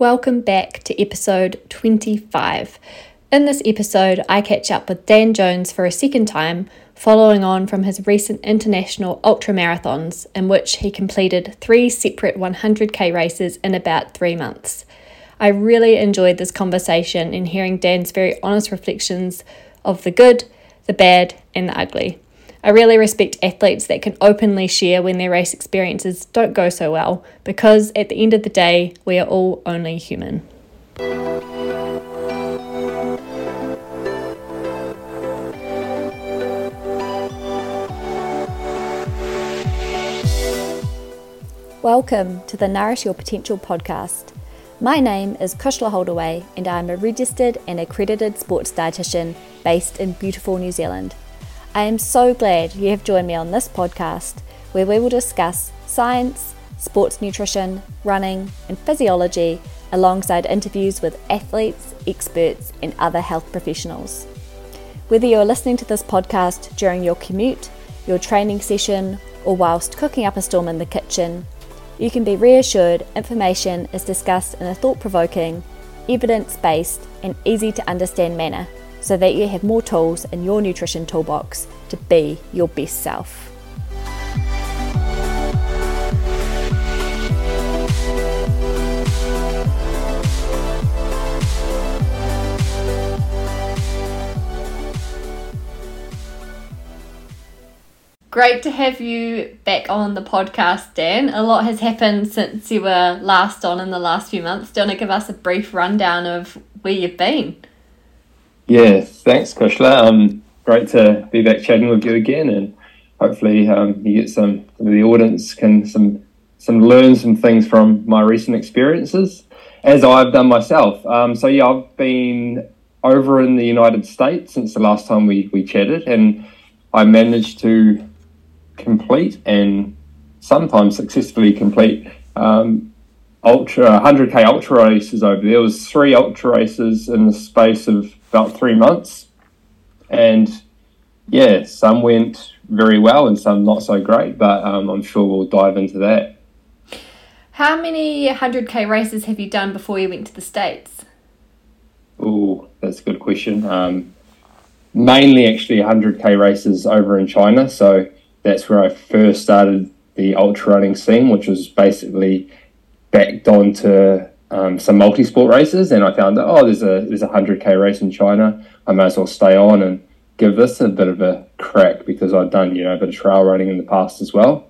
Welcome back to episode 25. In this episode, I catch up with Dan Jones for a second time, following on from his recent international ultra marathons, in which he completed three separate 100k races in about three months. I really enjoyed this conversation and hearing Dan's very honest reflections of the good, the bad, and the ugly. I really respect athletes that can openly share when their race experiences don't go so well, because at the end of the day, we are all only human. Welcome to the Nourish Your Potential podcast. My name is Kushla Holdaway, and I'm a registered and accredited sports dietitian based in beautiful New Zealand. I am so glad you have joined me on this podcast where we will discuss science, sports nutrition, running, and physiology alongside interviews with athletes, experts, and other health professionals. Whether you're listening to this podcast during your commute, your training session, or whilst cooking up a storm in the kitchen, you can be reassured information is discussed in a thought provoking, evidence based, and easy to understand manner so that you have more tools in your nutrition toolbox to be your best self. Great to have you back on the podcast, Dan. A lot has happened since you were last on in the last few months. Do you want to give us a brief rundown of where you've been? Yeah, thanks, Kushla. Um, great to be back chatting with you again, and hopefully um, you get some the audience can some some learn some things from my recent experiences, as I've done myself. Um, so yeah, I've been over in the United States since the last time we we chatted, and I managed to complete and sometimes successfully complete um, ultra 100k ultra races over there. Was three ultra races in the space of about three months. And yeah, some went very well and some not so great, but um, I'm sure we'll dive into that. How many 100k races have you done before you went to the States? Oh, that's a good question. Um, mainly actually 100k races over in China. So that's where I first started the ultra running scene, which was basically backed onto um, some multi-sport races, and I found that oh, there's a there's a hundred k race in China. I may as well stay on and give this a bit of a crack because I'd done you know a bit of trail running in the past as well.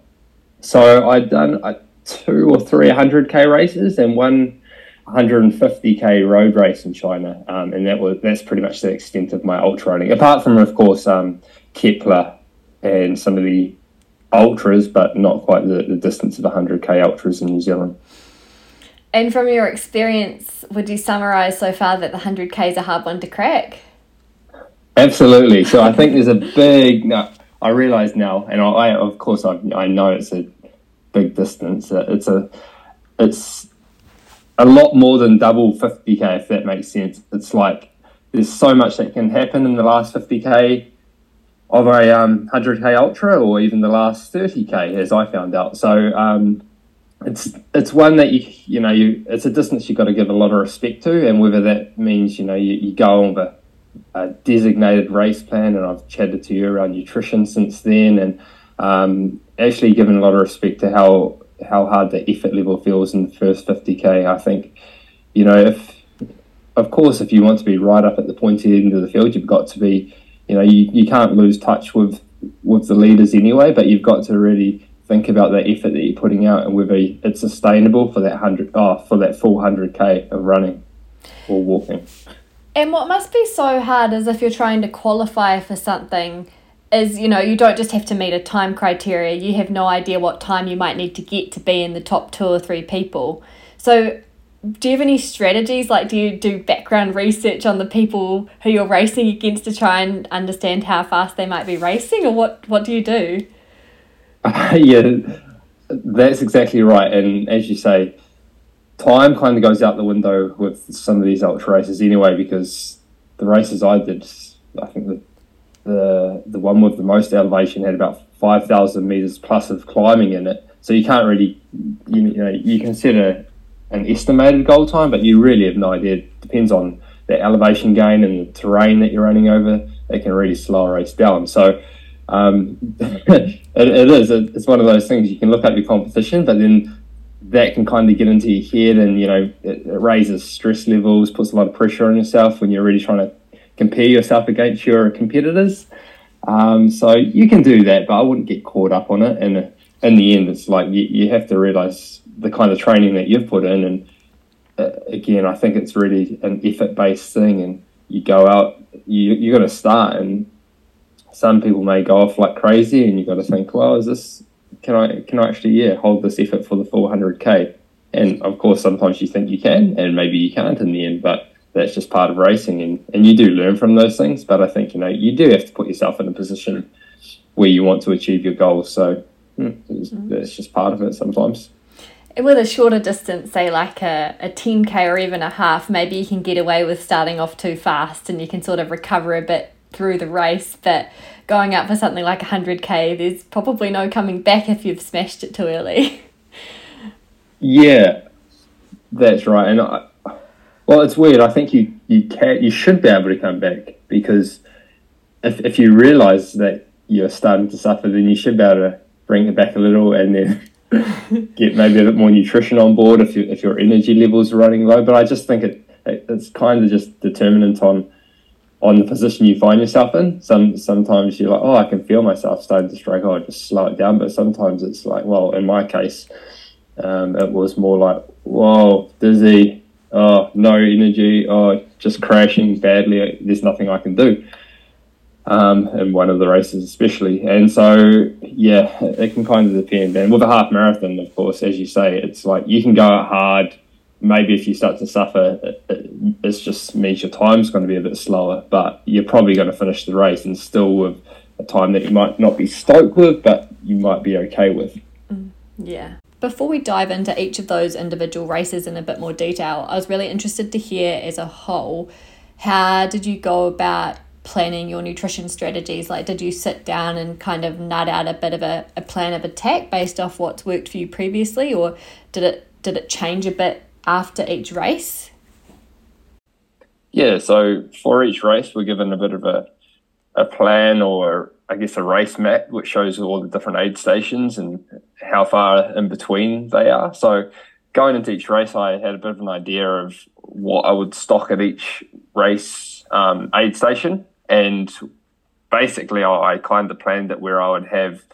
So I'd done uh, two or three hundred k races and one 150k road race in China, um, and that was that's pretty much the extent of my ultra running. Apart from of course um, Kepler and some of the ultras, but not quite the, the distance of 100k ultras in New Zealand. And from your experience, would you summarize so far that the 100K is a hard one to crack? Absolutely. So I think there's a big, no, I realize now, and I, of course, I, I know it's a big distance. Uh, it's a, it's a lot more than double 50K, if that makes sense. It's like there's so much that can happen in the last 50K of a um, 100K ultra or even the last 30K, as I found out. So, um, it's it's one that you you know you it's a distance you've got to give a lot of respect to, and whether that means you know you, you go on a, a designated race plan, and I've chatted to you around nutrition since then, and um, actually given a lot of respect to how how hard the effort level feels in the first 50k. I think you know if of course if you want to be right up at the pointy end of the field, you've got to be you know you, you can't lose touch with with the leaders anyway, but you've got to really think about the effort that you're putting out and whether it's sustainable for that hundred oh, for that full hundred k of running or walking. And what must be so hard is if you're trying to qualify for something is you know you don't just have to meet a time criteria. You have no idea what time you might need to get to be in the top two or three people. So do you have any strategies? Like do you do background research on the people who you're racing against to try and understand how fast they might be racing or what what do you do yeah, that's exactly right. And as you say, time kind of goes out the window with some of these ultra races anyway, because the races I did, I think the the the one with the most elevation had about five thousand meters plus of climbing in it. So you can't really, you, you know, you consider an estimated goal time, but you really have no idea. It depends on the elevation gain and the terrain that you're running over. It can really slow a race down. So um, it, it is. It's one of those things. You can look at your competition, but then that can kind of get into your head and you know it, it, raises stress levels puts a lot of pressure on yourself when you're really trying to compare yourself against your competitors. Um, so you can do that but i wouldn't get caught up on it. And in the end it's like you, you have to realize the kind of training that you've put in. And uh, again i think it's really an effort based thing. And you go out you, you got to start and some people may go off like crazy and you've got to think well is this can I can I actually yeah hold this effort for the 400k? And of course, sometimes you think you can, and maybe you can't in the end, but that's just part of racing, and and you do learn from those things. But I think you know you do have to put yourself in a position where you want to achieve your goals. So hmm, mm-hmm. just part of it sometimes with a shorter distance, say like a, a 10k or even a half, maybe you can get away with starting off too fast and you can sort of recover a bit through the race. But going out for something like 100k, there's probably no coming back if you've smashed it too early. yeah, that's right. And I, well, it's weird. I think you you can you should be able to come back because if if you realise that you're starting to suffer, then you should be able to bring it back a little and then get maybe a bit more nutrition on board if you, if your energy levels are running low. But I just think it, it it's kind of just determinant on on the position you find yourself in. Some sometimes you're like, oh, I can feel myself starting to struggle. I just slow it down. But sometimes it's like, well, in my case, um, it was more like, whoa, dizzy. Oh, no energy. Oh, just crashing badly. There's nothing I can do. Um, in one of the races, especially, and so yeah, it can kind of depend. And with a half marathon, of course, as you say, it's like you can go hard maybe if you start to suffer, it, it just means your time's going to be a bit slower, but you're probably going to finish the race and still with a time that you might not be stoked with, but you might be okay with. Mm, yeah. Before we dive into each of those individual races in a bit more detail, I was really interested to hear as a whole how did you go about planning your nutrition strategies? Like, did you sit down and kind of nut out a bit of a, a plan of attack based off what's worked for you previously, or did it did it change a bit after each race? Yeah, so for each race, we're given a bit of a, a plan or I guess a race map which shows all the different aid stations and how far in between they are. So going into each race, I had a bit of an idea of what I would stock at each race um, aid station, and basically I, I kind of planned it where I would have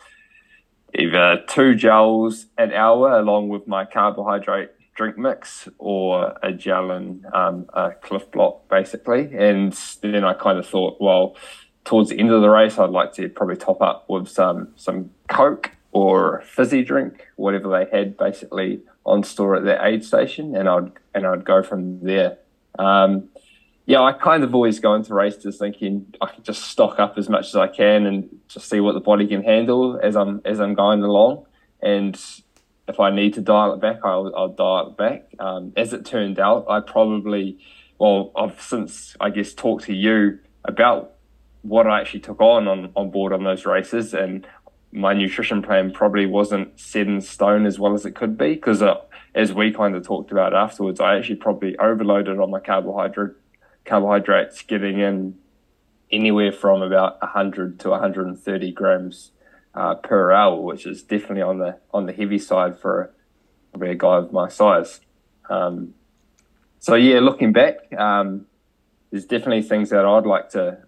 either two gels an hour along with my carbohydrate drink mix or a gel and um, a Clif Blok, basically. And then I kind of thought, well, towards the end of the race, I'd like to probably top up with some some Coke or fizzy drink, whatever they had, basically on store at their aid station, and I'd and I'd go from there. Um, yeah, I kind of always go into races thinking I can just stock up as much as I can and just see what the body can handle as I'm as I'm going along. And if I need to dial it back, I'll, I'll dial it back. Um, as it turned out, I probably, well, I've since, I guess, talked to you about what I actually took on, on on board on those races, and my nutrition plan probably wasn't set in stone as well as it could be because, uh, as we kind of talked about afterwards, I actually probably overloaded on my carbohydrate carbohydrates, getting in anywhere from about 100 to 130 grams uh, per hour, which is definitely on the on the heavy side for a guy of my size. Um, so yeah, looking back, um, there's definitely things that I'd like to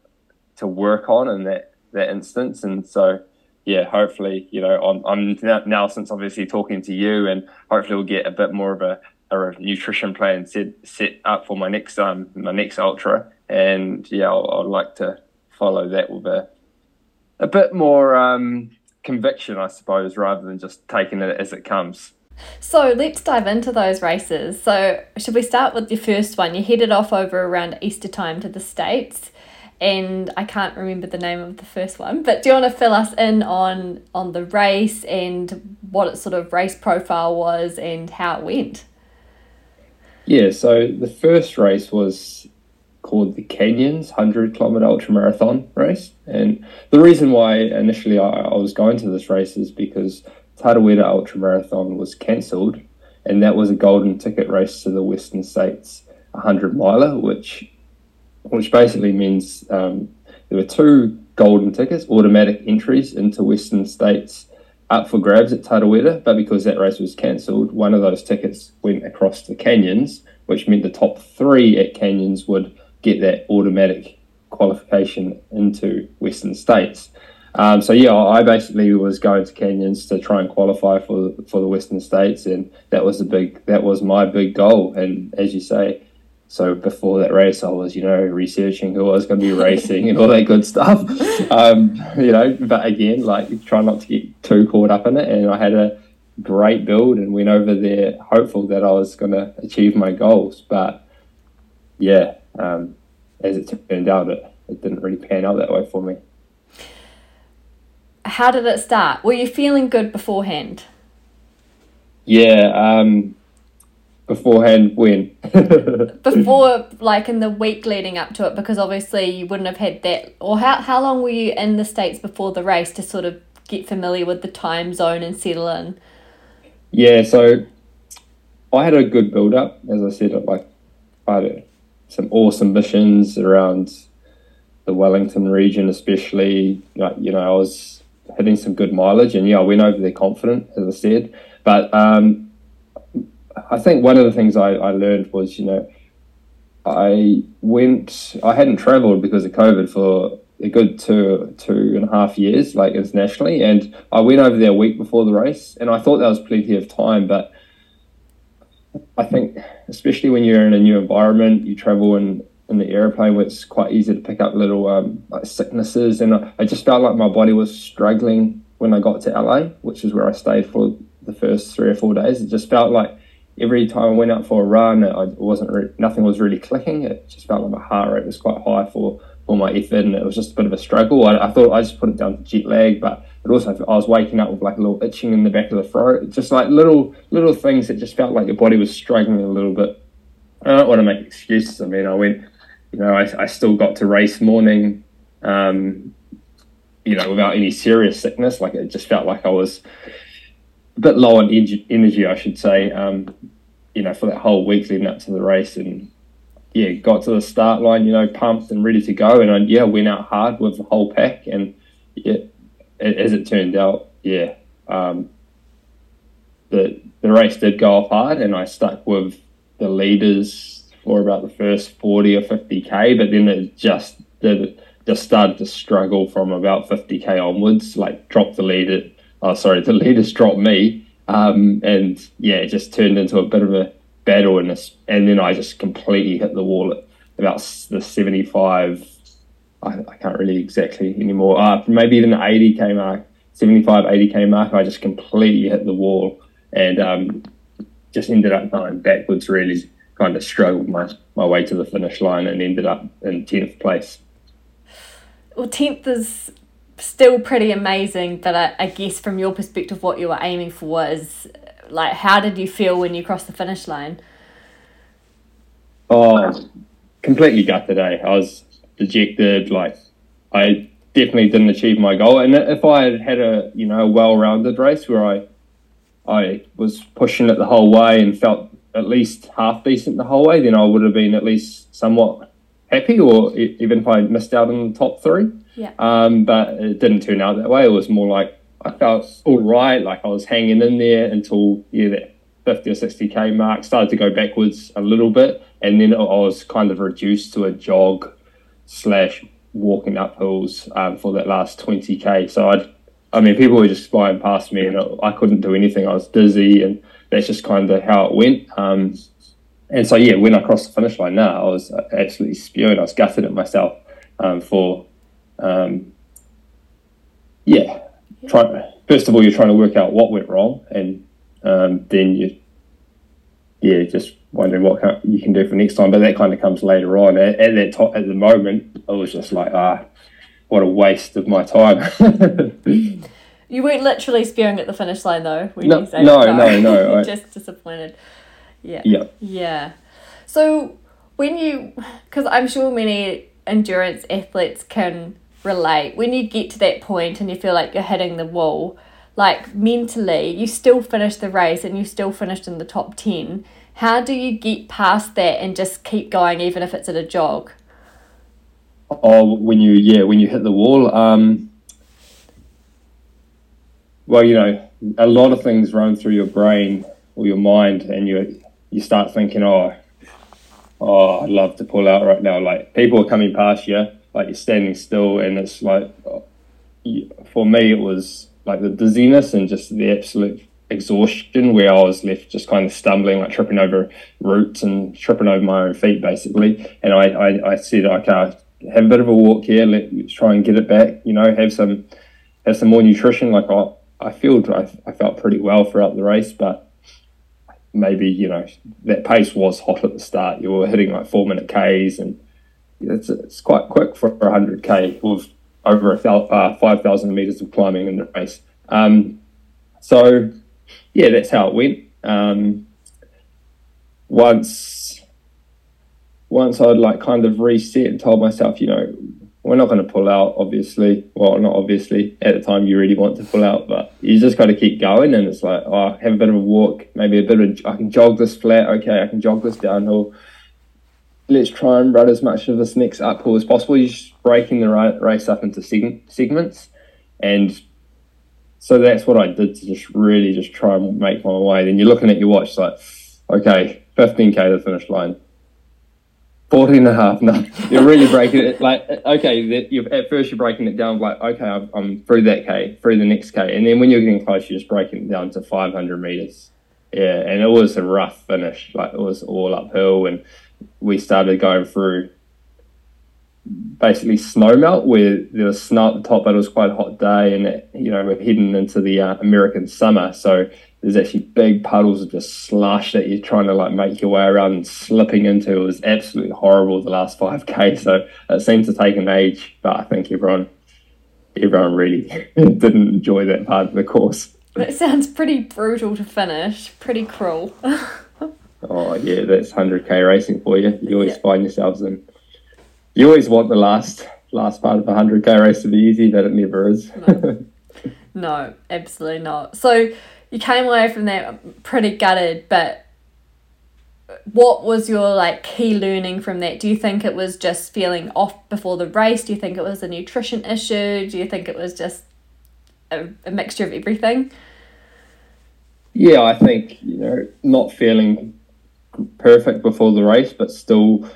to work on in that that instance, and so yeah, hopefully you know I'm, I'm now since obviously talking to you, and hopefully we'll get a bit more of a, a nutrition plan set set up for my next um my next ultra, and yeah, I'll, I'd like to follow that with a a bit more um, conviction, I suppose, rather than just taking it as it comes. So let's dive into those races. So, should we start with your first one? You headed off over around Easter time to the States, and I can't remember the name of the first one, but do you want to fill us in on on the race and what its sort of race profile was and how it went? Yeah, so the first race was called the Canyons 100 kilometer ultra marathon race. And the reason why initially I, I was going to this race is because Tarawera ultra marathon was cancelled and that was a golden ticket race to the Western States 100 miler, which which basically means um, there were two golden tickets, automatic entries into Western States up for grabs at Tarawera, but because that race was cancelled, one of those tickets went across to Canyons, which meant the top three at Canyons would get that automatic qualification into Western States. Um, so yeah, I basically was going to Canyons to try and qualify for for the Western States, and that was the big that was my big goal. And as you say, so before that race, I was, you know, researching who I was going to be racing and all that good stuff. Um, you know, but again, like try not to get too caught up in it. And I had a great build and went over there hopeful that I was going to achieve my goals. But yeah, um, as it turned out, it, it didn't really pan out that way for me. How did it start? Were you feeling good beforehand? Yeah, um, beforehand when before like in the week leading up to it because obviously you wouldn't have had that or how, how long were you in the states before the race to sort of get familiar with the time zone and settle in yeah so i had a good build up as i said like i had some awesome missions around the wellington region especially like you know i was hitting some good mileage and yeah i went over there confident as i said but um I think one of the things I, I learned was, you know, I went, I hadn't traveled because of COVID for a good two, two and a half years, like internationally. And I went over there a week before the race and I thought that was plenty of time. But I think, especially when you're in a new environment, you travel in, in the airplane where it's quite easy to pick up little um, like sicknesses. And I, I just felt like my body was struggling when I got to LA, which is where I stayed for the first three or four days. It just felt like every time I went out for a run, I wasn't re- nothing was really clicking. It just felt like my heart rate was quite high for for my effort, and it was just a bit of a struggle. I, I thought I just put it down to jet lag, but it also I was waking up with like a little itching in the back of the throat, just like little little things that just felt like your body was struggling a little bit. I don't want to make excuses. I mean, I went, you know, I, I still got to race morning, um, you know, without any serious sickness. Like it just felt like I was a bit low on energy, I should say. Um, you know, for that whole week leading up to the race, and yeah, got to the start line, you know, pumped and ready to go, and I, yeah, went out hard with the whole pack, and yeah, as it turned out, yeah, um, the the race did go off hard, and I stuck with the leaders for about the first forty or fifty k, but then it just did just started to struggle from about fifty k onwards, like dropped the leader oh sorry, the leaders dropped me, um, and yeah, it just turned into a bit of a battle, and this, and then I just completely hit the wall at about the seventy five. I, I can't really exactly anymore. Uh, maybe even the eighty k mark, 75, 80 k mark. I just completely hit the wall, and um, just ended up going backwards. Really, kind of struggled my my way to the finish line, and ended up in tenth place. Well, tenth is still pretty amazing. But I, I guess from your perspective, what you were aiming for is like, how did you feel when you crossed the finish line? Oh, completely gutted. Eh? I was dejected. Like, I definitely didn't achieve my goal. And if I had had a you know well-rounded race where I I was pushing it the whole way and felt at least half decent the whole way, then I would have been at least somewhat happy, or even if I missed out on the top three. Yeah. Um, but it didn't turn out that way. It was more like I felt all right, like I was hanging in there until yeah that 50 or 60k mark started to go backwards a little bit, and then I was kind of reduced to a jog slash walking up hills um, for that last 20k. So I'd, I mean, people were just flying past me, and I couldn't do anything. I was dizzy, and that's just kind of how it went. Um, and so yeah, when I crossed the finish line, now I was absolutely spewing. I was gutted at myself um, for um, yeah, try, first of all, you're trying to work out what went wrong, and um, then you, yeah, just wondering what you can do for next time. But that kind of comes later on. At, at that to- at the moment, I was just like, ah, what a waste of my time. you weren't literally spewing at the finish line, though. When no, you say no, no, no, I, just disappointed. Yeah. Yeah. Yeah. So when you, because I'm sure many endurance athletes can relate when you get to that point and you feel like you're hitting the wall like mentally, you still finish the race and you still finished in the top 10. How do you get past that and just keep going, even if it's at a jog? Oh, when you, yeah, when you hit the wall, um, well, you know, a lot of things run through your brain or your mind, and you you start thinking, oh, oh, I'd love to pull out right now. Like people are coming past you, like you're standing still, and it's like, uh, for me, it was like the dizziness and just the absolute exhaustion where I was left just kind of stumbling, like tripping over roots and tripping over my own feet, basically. And I, I, I said, okay, have a bit of a walk here. Let, us try and get it back. You know, have some have some more nutrition. Like I, I feel I, I felt pretty well throughout the race, but maybe you know that pace was hot at the start. You were hitting like four minute Ks, and it's it's quite quick for a hundred K with over a uh, five thousand meters of climbing in the race. Um, so yeah, that's how it went. Um, once once I'd like kind of reset and told myself, you know, we're not going to pull out, obviously. Well, not obviously. At the time, you really want to pull out, but you just got to keep going. And it's like, oh, have a bit of a walk, maybe a bit of, I can jog this flat. Okay, I can jog this downhill. Let's try and run as much of this next uphill as possible. You're just breaking the race up into seg- segments. And so that's what I did to just really just try and make my way. Then you're looking at your watch, like, okay, 15k to the finish line 14 and a half. No, you're really breaking it. Like, okay, you at first you're breaking it down like, okay, I'm, I'm, through that K, through the next K. And then when you're getting close, you're just breaking it down to 500 meters. Yeah. And it was a rough finish. Like, it was all uphill. And we started going through basically snow melt where there was snow at the top, but it was quite a hot day. And, it, you know, we're heading into the uh, American summer. So, there's actually big puddles of just slush that you're trying to like make your way around and slipping into. It was absolutely horrible the last 5k. So it seemed to take an age, but I think everyone everyone really didn't enjoy that part of the course. It sounds pretty brutal to finish, pretty cruel. oh yeah, that's 100k racing for you. You always yeah. find yourselves in. You always want the last last part of a 100k race to be easy, but it never is. no. no, absolutely not. So you came away from that pretty gutted, but what was your like key learning from that? Do you think it was just feeling off before the race? Do you think it was a nutrition issue? Do you think it was just a, a mixture of everything? Yeah, I think you know not feeling perfect before the race, but still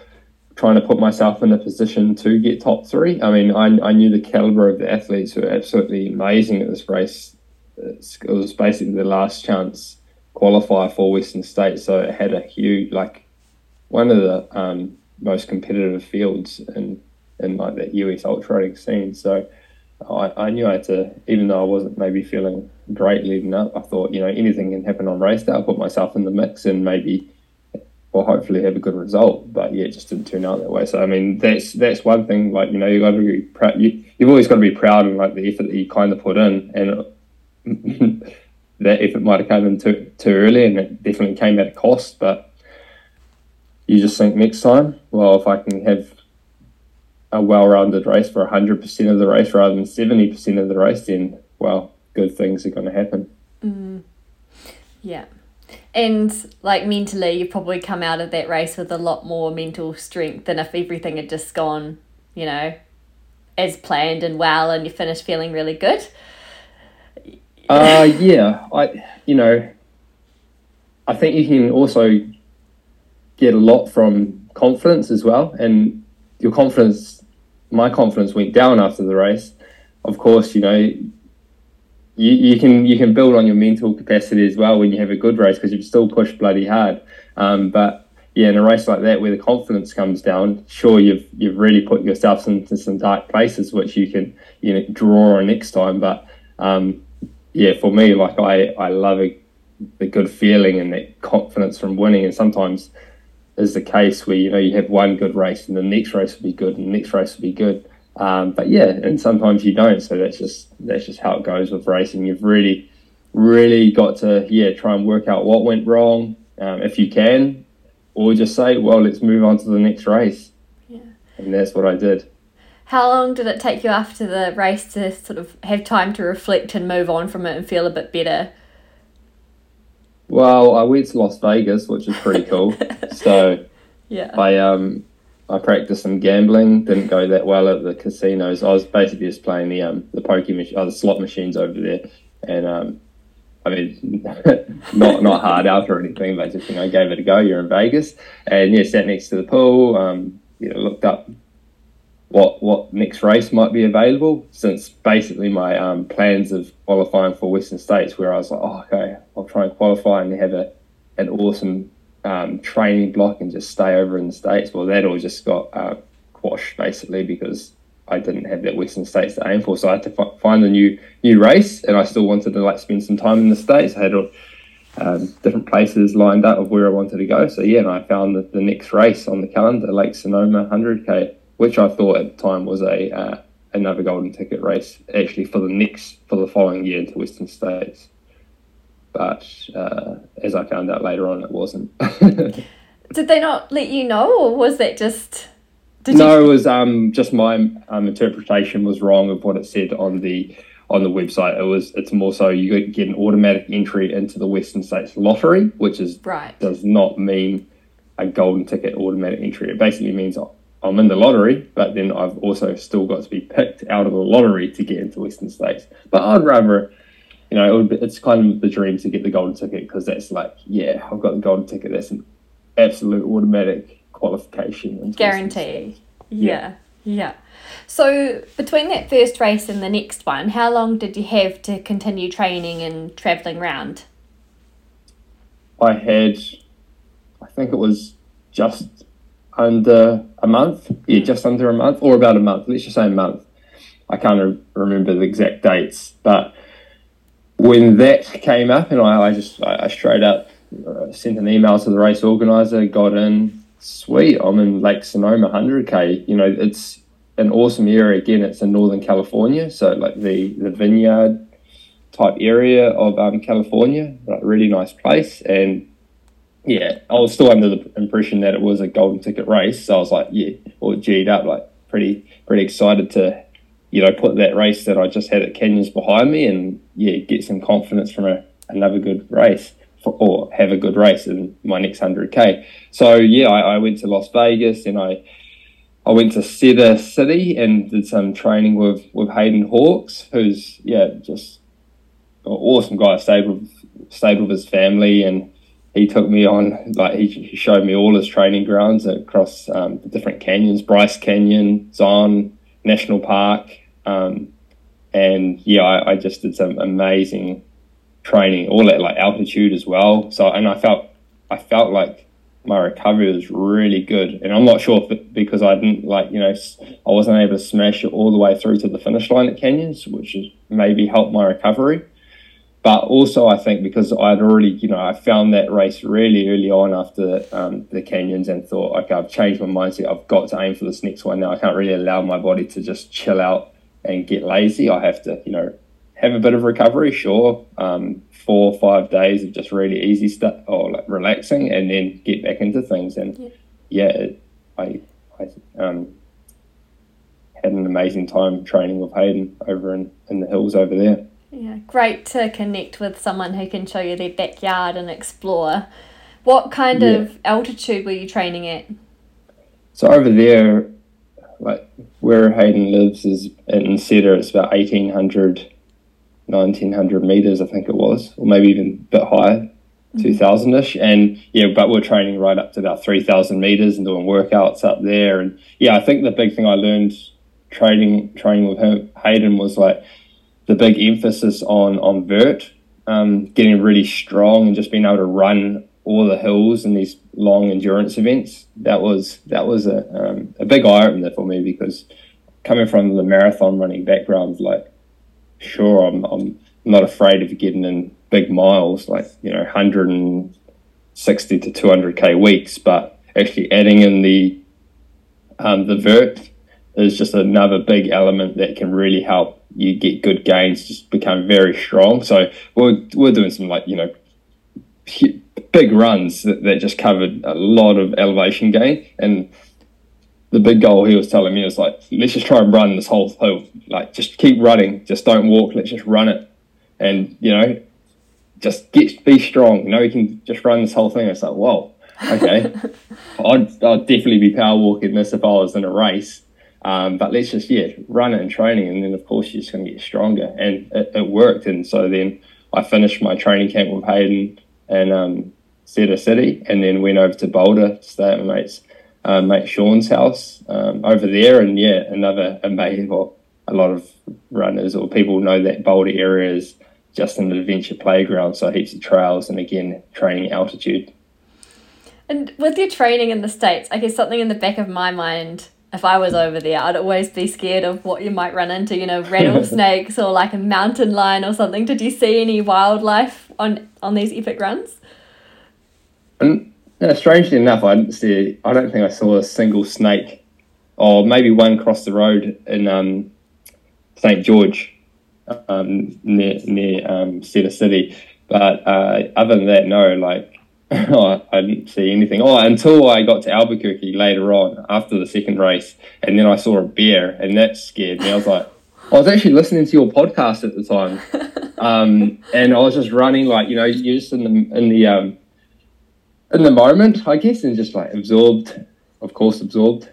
trying to put myself in a position to get top three. I mean, I, I knew the caliber of the athletes were absolutely amazing at this race it was basically the last chance qualifier for Western State, so it had a huge like one of the um, most competitive fields in in like that US ultra running scene. So I, I knew I had to, even though I wasn't maybe feeling great leading up, I thought you know anything can happen on race day. I'll put myself in the mix and maybe or hopefully have a good result. But yeah, it just didn't turn out that way. So I mean, that's that's one thing. Like you know, you got to be proud. You, you've always got to be proud of like the effort that you kind of put in, and that effort might have come in too, too early and it definitely came at a cost. But you just think next time, well, if I can have a well rounded race for 100% of the race rather than 70% of the race, then, well, good things are going to happen. Mm. Yeah. And like mentally, you probably come out of that race with a lot more mental strength than if everything had just gone, you know, as planned and well, and you finished feeling really good. Uh, yeah, I you know, I think you can also get a lot from confidence as well, and your confidence, my confidence went down after the race. Of course, you know, you, you can you can build on your mental capacity as well when you have a good race because you've still pushed bloody hard. Um, but yeah, in a race like that where the confidence comes down, sure you've you've really put yourself into some dark places which you can you know draw on next time. But um, yeah, for me, like I, I love a, the good feeling and that confidence from winning. And sometimes is the case where, you know, you have one good race and the next race will be good and the next race will be good. Um, but yeah, and sometimes you don't. So that's just, that's just how it goes with racing. You've really, really got to, yeah, try and work out what went wrong um, if you can, or just say, well, let's move on to the next race. Yeah. And that's what I did. How long did it take you after the race to sort of have time to reflect and move on from it and feel a bit better? Well, I went to Las Vegas, which is pretty cool. so yeah, I um I practiced some gambling. Didn't go that well at the casinos. I was basically just playing the um the poker mach- oh, the slot machines over there, and um I mean not not hard out or anything, but just you know gave it a go. You're in Vegas, and yeah, sat next to the pool. Um, you know, looked up what what next race might be available since basically my um, plans of qualifying for Western States where I was like oh okay I'll try and qualify and have a an awesome um, training block and just stay over in the States. Well that all just got uh, quashed basically because I didn't have that Western States to aim for. So I had to f- find a new new race and I still wanted to like spend some time in the States. I had um, different places lined up of where I wanted to go. So yeah and I found the, the next race on the calendar Lake Sonoma 100k which I thought at the time was a uh, another golden ticket race, actually for the next for the following year into Western States. But uh, as I found out later on, it wasn't. did they not let you know, or was that just? no, you... it was um, just my um, interpretation was wrong of what it said on the on the website. It was it's more so you get an automatic entry into the Western States lottery, which is right does not mean a golden ticket automatic entry. It basically means I'm in the lottery, but then I've also still got to be picked out of the lottery to get into Western States. But I'd rather, you know, it be, it's kind of the dream to get the golden ticket because that's like, yeah, I've got the golden ticket. That's an absolute automatic qualification. Guarantee. Yeah. Yeah. So between that first race and the next one, how long did you have to continue training and traveling around? I had, I think it was just under a month. Yeah, mm. just under a month, or about a month. Let's just say a month. I can't remember the exact dates, but when that came up, and I, I just I, I straight up uh, sent an email to the race organizer, got in. Sweet, I'm in Lake Sonoma 100k. You know, it's an awesome area. Again, it's in Northern California, so like the the vineyard type area of um, California, like really nice place, and yeah, I was still under the impression that it was a golden ticket race. So I was like, yeah, all G'd up, like pretty pretty excited to, you know, put that race that I just had at Canyons behind me and yeah, get some confidence from a, another good race for, or have a good race in my next hundred k. So yeah, I, I, went to Las Vegas and I I went to Cedar City and did some training with with Hayden Hawks, who's yeah just an awesome guy. Stayed with stayed with his family and he took me on like he, he showed me all his training grounds across um, the different canyons bryce canyon zion national park um, and yeah I, I, just did some amazing training all at like altitude as well so and i felt i felt like my recovery was really good and i'm not sure it, because i didn't like you know i wasn't able to smash it all the way through to the finish line at canyons which maybe helped my recovery but also, I think because I'd already, you know, I found that race really early on after um, the canyons and thought, okay, I've changed my mindset. I've got to aim for this next one now. I can't really allow my body to just chill out and get lazy. I have to, you know, have a bit of recovery, sure. Um, four or five days of just really easy stuff or like relaxing, and then get back into things. And yeah, yeah it, I, I um, had an amazing time training with Hayden over in, in the hills over there. Yeah, great to connect with someone who can show you their backyard and explore. What kind yeah. of altitude were you training at? So over there, like where Hayden lives is in Cedar, it's about 1800, 1900 meters, I think it was, or maybe even a bit higher, mm-hmm. 2000 ish. And yeah, but we're training right up to about 3000 meters and doing workouts up there. And yeah, I think the big thing I learned training, training with him, Hayden was like, the big emphasis on on vert, um, getting really strong and just being able to run all the hills and these long endurance events. That was that was a um, a big eye opener for me because coming from the marathon running background, like sure I'm I'm not afraid of getting in big miles, like you know 160 to 200 k weeks, but actually adding in the um, the vert is just another big element that can really help you get good gains, just become very strong. So we're we're doing some like you know big runs that, that just covered a lot of elevation gain and the big goal he was telling me was like, let's just try and run this whole hill. Like, just keep running. Just don't walk. Let's just run it. And, you know, just get be strong. You know, you can just run this whole thing. It's like, whoa, okay. I'd, I'd definitely be power walking this if I was in a race. Um, but let's just, yeah, run it in training. And then, of course, you're just going to get stronger. And it, it, worked. And so then I finished my training camp with Hayden and um, Cedar City and then went over to Boulder to stay at my mate's uh, mate Sean's house um, over there, and yeah, another amazing. Well, a lot of runners or people know that Boulder area is just an adventure playground, so heaps of trails, and again, training altitude. And with your training in the states, I guess something in the back of my mind if I was over there, I'd always be scared of what you might run into, you know, rattlesnakes or like a mountain lion or something. Did you see any wildlife on on these epic runs? And strangely enough, I didn't see. I don't think I saw a single snake, or maybe one across the road in um, St George, um, near near um, Cedar City. But uh, other than that, no. Like oh, I didn't see anything. Oh, until I got to Albuquerque later on after the second race, and then I saw a bear, and that scared me. I was like, I was actually listening to your podcast at the time, um, and I was just running like you know, you're just in the in the um, in the moment, I guess, and just like absorbed, of course, absorbed.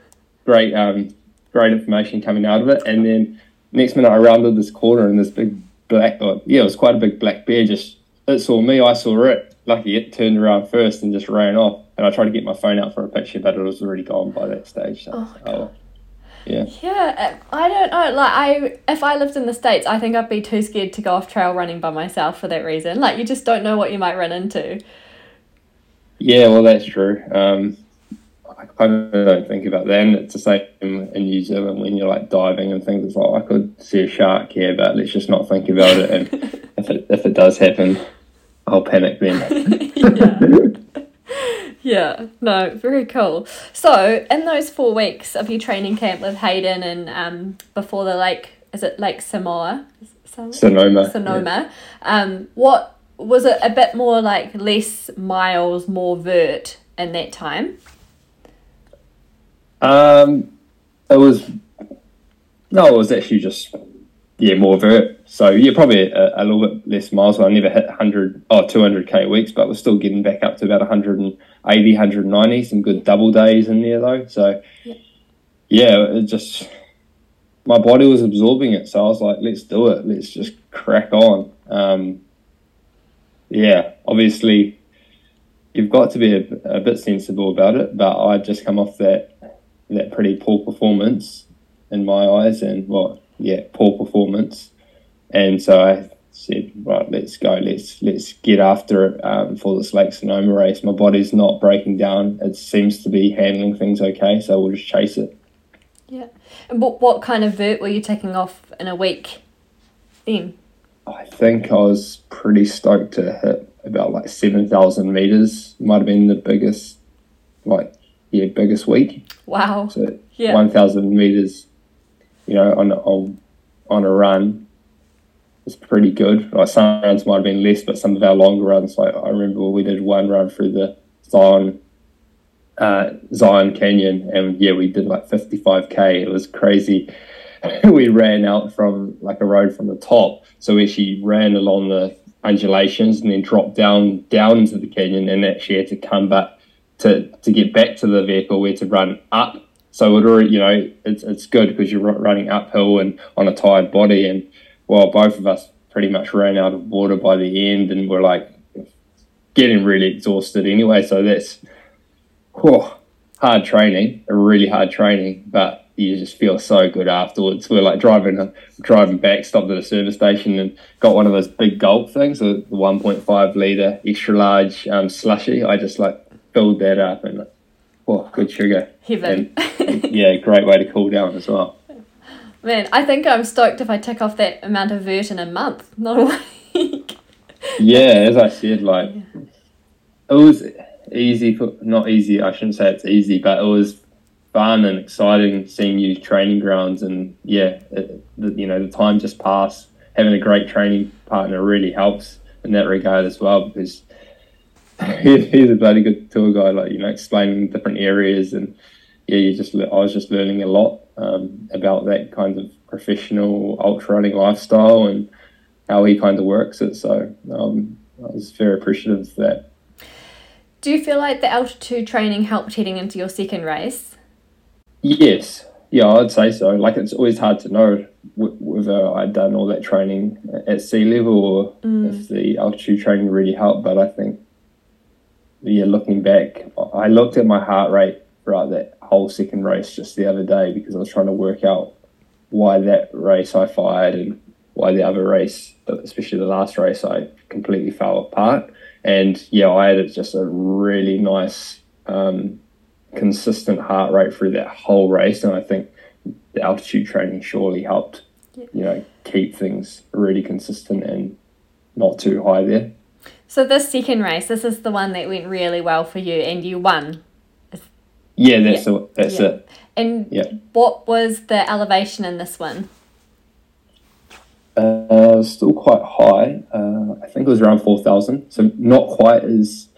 Great, um, great information coming out of it. And then next minute, I rounded this corner, and this big black, or, yeah, it was quite a big black bear. Just it saw me, I saw it. Lucky it turned around first and just ran off. And I tried to get my phone out for a picture, but it was already gone by that stage. So, oh, oh yeah. Yeah, I don't know. Like I, if I lived in the states, I think I'd be too scared to go off trail running by myself for that reason. Like you just don't know what you might run into. Yeah, well, that's true. Um, I kind of don't think about that. And it's the same in New Zealand when you're like diving and things. It's like I could see a shark here, but let's just not think about it. And if it if it does happen, I'll panic then. yeah. yeah, no, very cool. So, in those four weeks of your training camp with Hayden and um, before the lake, is it Lake Samoa? Sonoma. Sonoma. Yeah. Um, what was it a bit more like less miles, more vert in that time? Um, it was no, it was actually just yeah more vert. So yeah, probably a, a little bit less miles. I never hit 100 or 200 k weeks, but we're still getting back up to about 180, 190. Some good double days in there though. So yeah, yeah it just my body was absorbing it. So I was like, let's do it. Let's just crack on. Um, yeah, obviously you've got to be a, a, bit sensible about it. But I just come off that that pretty poor performance in my eyes, and well, yeah, poor performance. And so I said, right, let's go. Let's let's get after it um, for this Lake Sonoma race. My body's not breaking down. It seems to be handling things okay, so we'll just chase it. Yeah. And what what kind of vert were you taking off in a week then? I think I was pretty stoked to hit about like 7,000 meters. Might have been the biggest, like, yeah, biggest week. Wow. So yeah. 1,000 meters, you know, on, on, on a run was pretty good. Like some runs might have been less, but some of our longer runs, like I remember we did one run through the Zion, uh, Zion Canyon, and yeah, we did like 55k. It was crazy. we ran out from like a road from the top. So we actually ran along the undulations and then dropped down down into the canyon and actually had to come back to to get back to the vehicle. We had to run up. So it already, you know, it's it's good because you're running uphill and on a tired body. And well, both of us pretty much ran out of water by the end, and we're like getting really exhausted anyway. So that's whew, hard training, a really hard training, but you just feel so good afterwards. We're like driving driving back, stopped at a service station and got one of those big gulp things, the 1.5 liter extra large um, slushy. I just like filled that up and oh, good sugar. Heaven. And, yeah, great way to cool down as well. Man, I think I'm stoked if I tick off that amount of vert in a month, not a week. yeah, as I said, like it was easy for not easy. I shouldn't say it's easy, but it was fun and exciting seeing new training grounds and yeah it, you know the time just passed having a great training partner really helps in that regard as well because he's a bloody good tour guide like you know explaining different areas and yeah, you just I was just learning a lot um, about that kind of professional ultra running lifestyle and how he kind of works it. So um, I was very appreciative of that. Do you feel like the altitude training helped heading into your second race? Yes, yeah, I'd say so. Like it's always hard to know whether I'd done all that training at sea level or mm. if the altitude training really helped. But I think, yeah, looking back, I looked at my heart rate throughout that whole second race just the other day because I was trying to work out why that race I fired and why the other race, especially the last race, I completely fell apart. And yeah, I had just a really nice, um, consistent heart rate through that whole race. And I think the altitude training surely helped, yeah. you know, keep things really consistent and not too high there. So this second race, this is the one that went really well for you, and you won. Yeah, that's yeah. that's yeah. it. And yeah. what was the elevation in this one? Uh, still quite high. Uh, I think it was around four thousand, so not quite as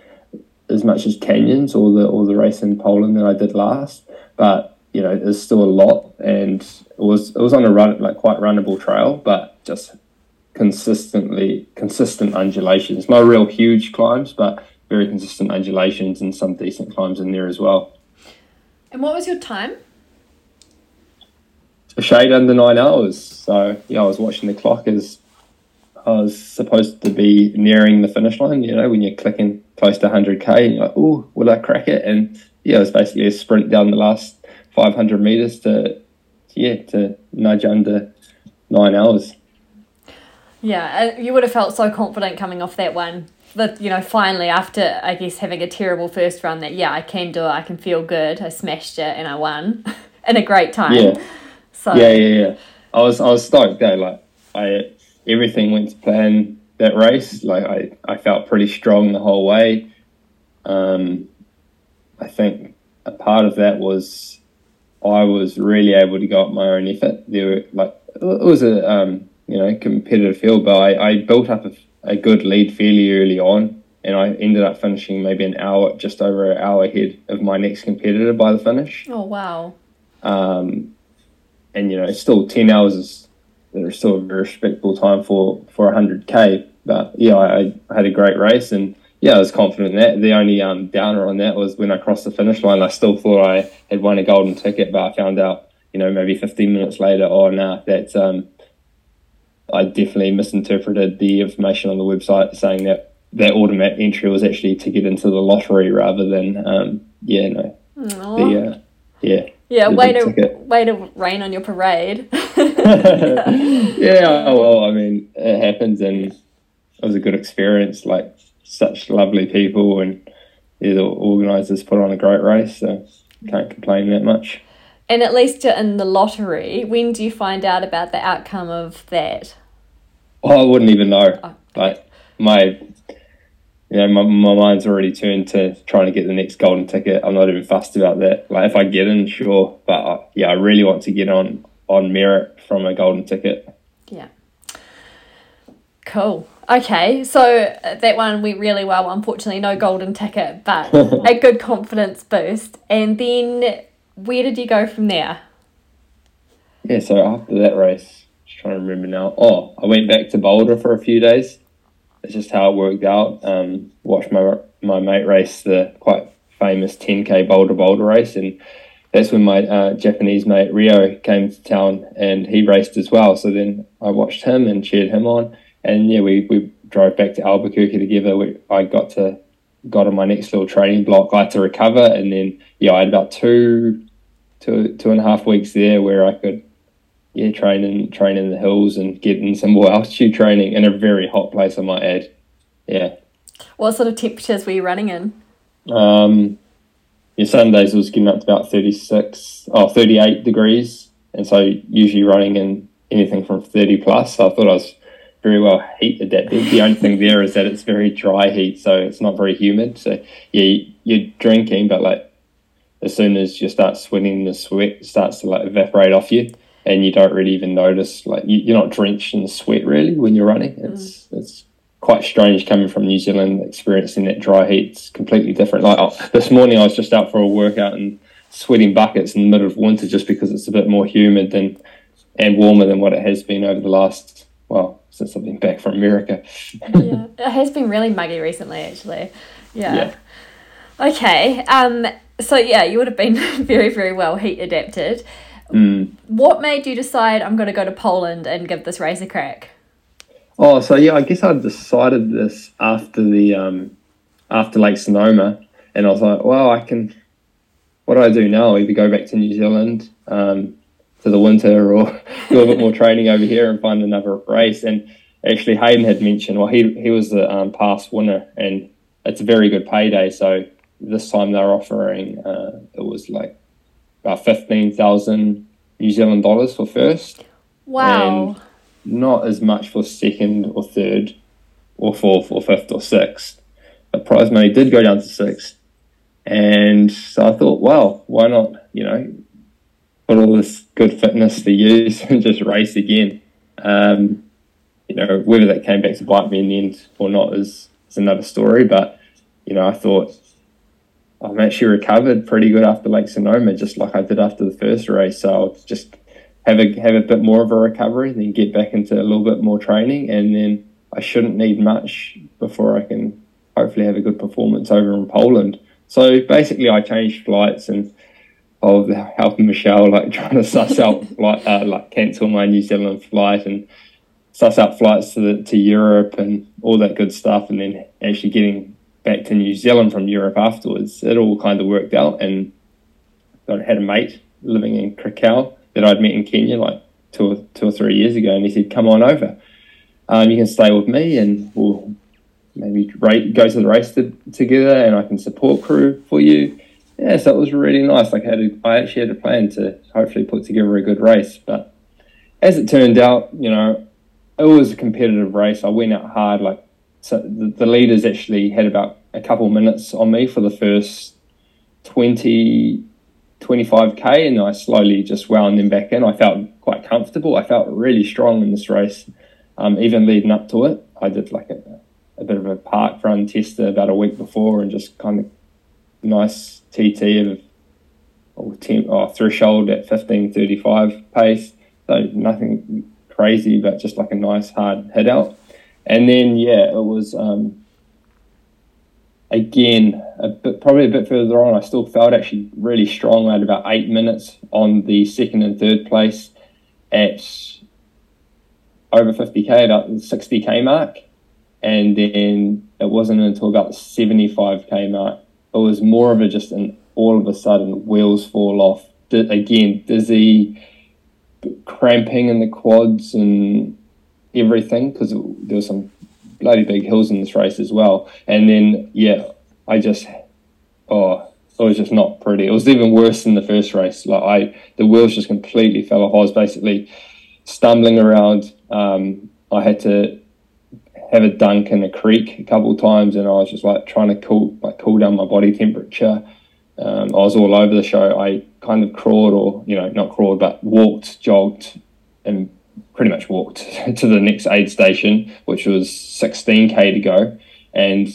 as much as canyons or the or the race in Poland that I did last, but you know, there's still a lot, and it was it was on a run like quite runnable trail, but just consistently consistent undulations. No real huge climbs, but very consistent undulations and some decent climbs in there as well. And what was your time? A shade under nine hours. So yeah, I was watching the clock as I was supposed to be nearing the finish line. You know, when you're clicking to 100k, and you're like, "Oh, will I crack it?" And yeah, it was basically a sprint down the last 500 meters to yeah to nudge under nine hours. Yeah, you would have felt so confident coming off that one. but you know, finally after I guess having a terrible first run, that yeah, I can do it. I can feel good. I smashed it and I won in a great time. Yeah. So yeah, yeah, yeah. I was I was stoked though. Like I everything went to plan that race. Like I I felt pretty strong the whole way. Um, I think a part of that was I was really able to go up my own effort. There were like it was a um, you know competitive field, but I, I built up a, a, good lead fairly early on, and I ended up finishing maybe an hour, just over an hour ahead of my next competitor by the finish. Oh wow! Um, and you know, still ten hours is there's still a very respectable time for for hundred k. But yeah, I, I had a great race and yeah, I was confident in that. The only um, downer on that was when I crossed the finish line. I still thought I had won a golden ticket, but I found out, you know, maybe 15 minutes later, oh no, that's um, I definitely misinterpreted the information on the website saying that that automatic entry was actually to get into the lottery rather than um, yeah, no, the uh, yeah. Yeah, way to ticket. way to rain on your parade. yeah. yeah, well, I mean, it happens, and it was a good experience. Like such lovely people and yeah, the organisers put on a great race, so can't complain that much. And at least you're in the lottery. When do you find out about the outcome of that? Oh, I wouldn't even know. Oh, like my, you know, my, my mind's already turned to trying to get the next golden ticket. I'm not even fussed about that. Like if I get in, sure, but uh, yeah, I really want to get on on merit from a golden ticket. Cool. Okay, so uh, that one went really well. Unfortunately, no golden ticket, but a good confidence boost. And then, where did you go from there? Yeah, so after that race, just trying to remember now. Oh, I went back to Boulder for a few days. That's just how it worked out. Um, watched my my mate race the quite famous 10k Bolder Boulder race, and that's when my uh, Japanese mate Rio came to town and he raced as well. So then I watched him and cheered him on and yeah, we, we drove back to Albuquerque together. We, I got to got on my next little training block. I had to recover, and then yeah, I had about two, two, two and a half weeks there where I could yeah train in train in the hills and get in some more altitude training in a very hot place. I might add. Yeah. What sort of temperatures were you running in? Um, yeah, some days it was getting up to about 36, oh, 38 degrees. And so usually running in anything from 30 plus. So I thought I was very well heat adapted. The only thing there is that it's very dry heat, so it's not very humid. So yeah, you're drinking, but like as soon as you start sweating, the sweat starts to like evaporate off you, and you don't really even notice. Like you, are not drenched in sweat really when you're running. Mm. It's mm. it's quite strange coming from New Zealand, experiencing that dry heat. It's completely different. Like oh, this morning, I was just out for a workout and sweating buckets in the middle of winter just because it's a bit more humid than and warmer than what it has been over the last well since I've been back from America. yeah, it has been really muggy recently, actually. Yeah. yeah. Okay. Um. So yeah, you would have been very very well heat adapted. Mm. What made you decide I'm going to go to Poland and give this race a crack? Oh, so yeah, I guess I decided this after the um, after Lake Sonoma, and I was like, well, I can. What do I do now? Either go back to New Zealand um, to the winter, or do a bit more training over here and find another race. And actually, Hayden had mentioned, well, he he was the um, past winner, and it's a very good payday. So this time they're offering uh, it was like about fifteen thousand New Zealand dollars for first. Wow. And not as much for second or third or fourth or fifth or sixth. But prize money did go down to sixth. And so I thought, well, why not, you know, put all this good fitness to use and just race again. Um, you know, whether that came back to bite me in the end or not is, is another story. But, you know, I thought I'm actually recovered pretty good after Lake Sonoma, just like I did after the first race. So I'll just have a have a bit more of a recovery, and then get back into a little bit more training, and then I shouldn't need much before I can hopefully have a good performance over in Poland. So basically, I changed flights and of helping Michelle like trying to suss out like uh, like cancel my New Zealand flight and suss out flights to the, to Europe and all that good stuff, and then actually getting back to New Zealand from Europe afterwards. It all kind of worked out, and I had a mate living in Krakow that I'd met in Kenya like two or, two or three years ago, and he said, "Come on over. Um, you can stay with me, and we'll maybe go to the race to, together, and I can support crew for you." Yeah, so it was really nice. Like I had, a, I actually had a plan to hopefully put together a good race, but as it turned out, you know, it was a competitive race. I went out hard. Like so the, the leaders actually had about a couple minutes on me for the first 20 25k and I slowly just wound them back in. I felt quite comfortable. I felt really strong in this race, um, even leading up to it. I did like a, a bit of a park run tester about a week before and just kind of nice TT of or temp, oh, threshold at 15:35 pace. So nothing crazy, but just like a nice hard hit out. And then yeah, it was um, again, a bit, probably a bit further on, I still felt actually really strong. I had about eight minutes on the second and third place at over 50k, about the 60k mark. And then it wasn't until about the 75k mark. It was more of a just an all of a sudden wheels fall off. D- again, dizzy, cramping in the quads and everything because there was some bloody big hills in this race as well. And then, yeah, I just, oh, it was just not pretty. It was even worse than the first race. Like I, the wheels just completely fell off. I was basically stumbling around. Um, I had to have a dunk in a creek a couple of times, and I was just like trying to cool, like cool down my body temperature. Um, I was all over the show. I kind of crawled, or you know, not crawled, but walked, jogged, and pretty much walked to the next aid station, which was 16k to go, and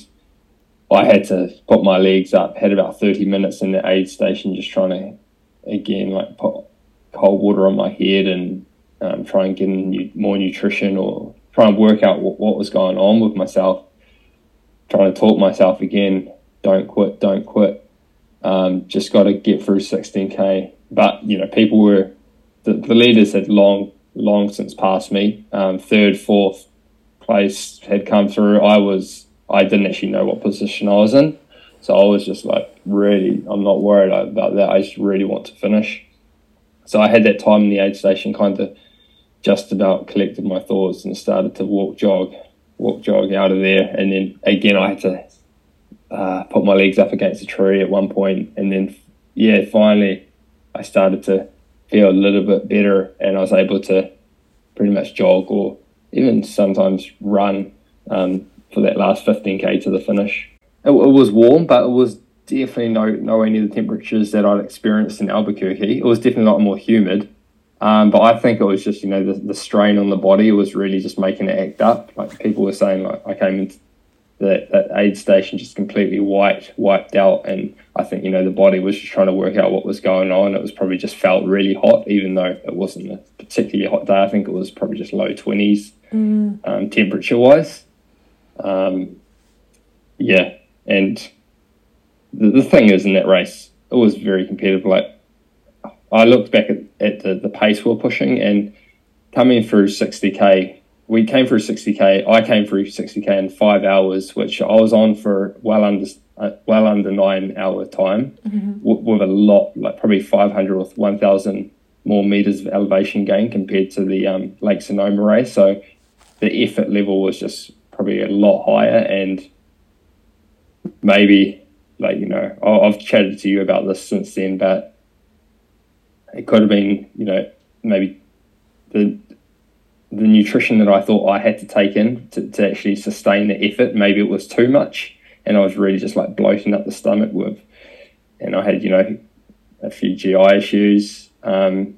I had to put my legs up. Had about 30 minutes in the aid station, just trying to again like put cold water on my head and um, try and get new, more nutrition or try and work out what, what was going on with myself. Trying to talk myself again. Don't quit. Don't quit. Um, just got to get through 16k. But you know, people were the, the leaders had long long since passed me. Um, third, fourth place had come through. I was I didn't actually know what position I was in, so I was just like really I'm not worried about that. I just really want to finish. So I had that time in the aid station, kind of just about collected my thoughts and started to walk jog, walk jog out of there, and then again I had to uh, put my legs up against a tree at one point, and then yeah, finally I started to feel a little bit better and I was able to pretty much jog or even sometimes run um, for that last 15k to the finish. It, it, was warm, but it was definitely no nowhere near the temperatures that I'd experienced in Albuquerque. It was definitely a lot more humid, um, but I think it was just you know the, the strain on the body was really just making it act up. Like people were saying, like I came into that, that aid station just completely wiped wiped out. And I think you know the body was just trying to work out what was going on. It was probably just felt really hot even though it wasn't a particularly hot day. I think it was probably just low 20s mm. um, temperature wise um, yeah. And the, the thing is in that race it was very competitive. Like I looked back at, at the, the pace we we're pushing and coming through 60k we came through 60k. I came through 60k in five hours, which I was on for well under uh, well under nine hour time, mm-hmm. w- with a lot, like probably 500 or 1,000 more meters of elevation gain compared to the um, Lake Sonoma race. So the effort level was just probably a lot higher, and maybe like you know I've chatted to you about this since then, but it could have been you know maybe the the nutrition that I thought I had to take in to, to actually sustain the effort. Maybe it was too much, and I was really just like bloating up the stomach with, and I had you know a few GI issues, um,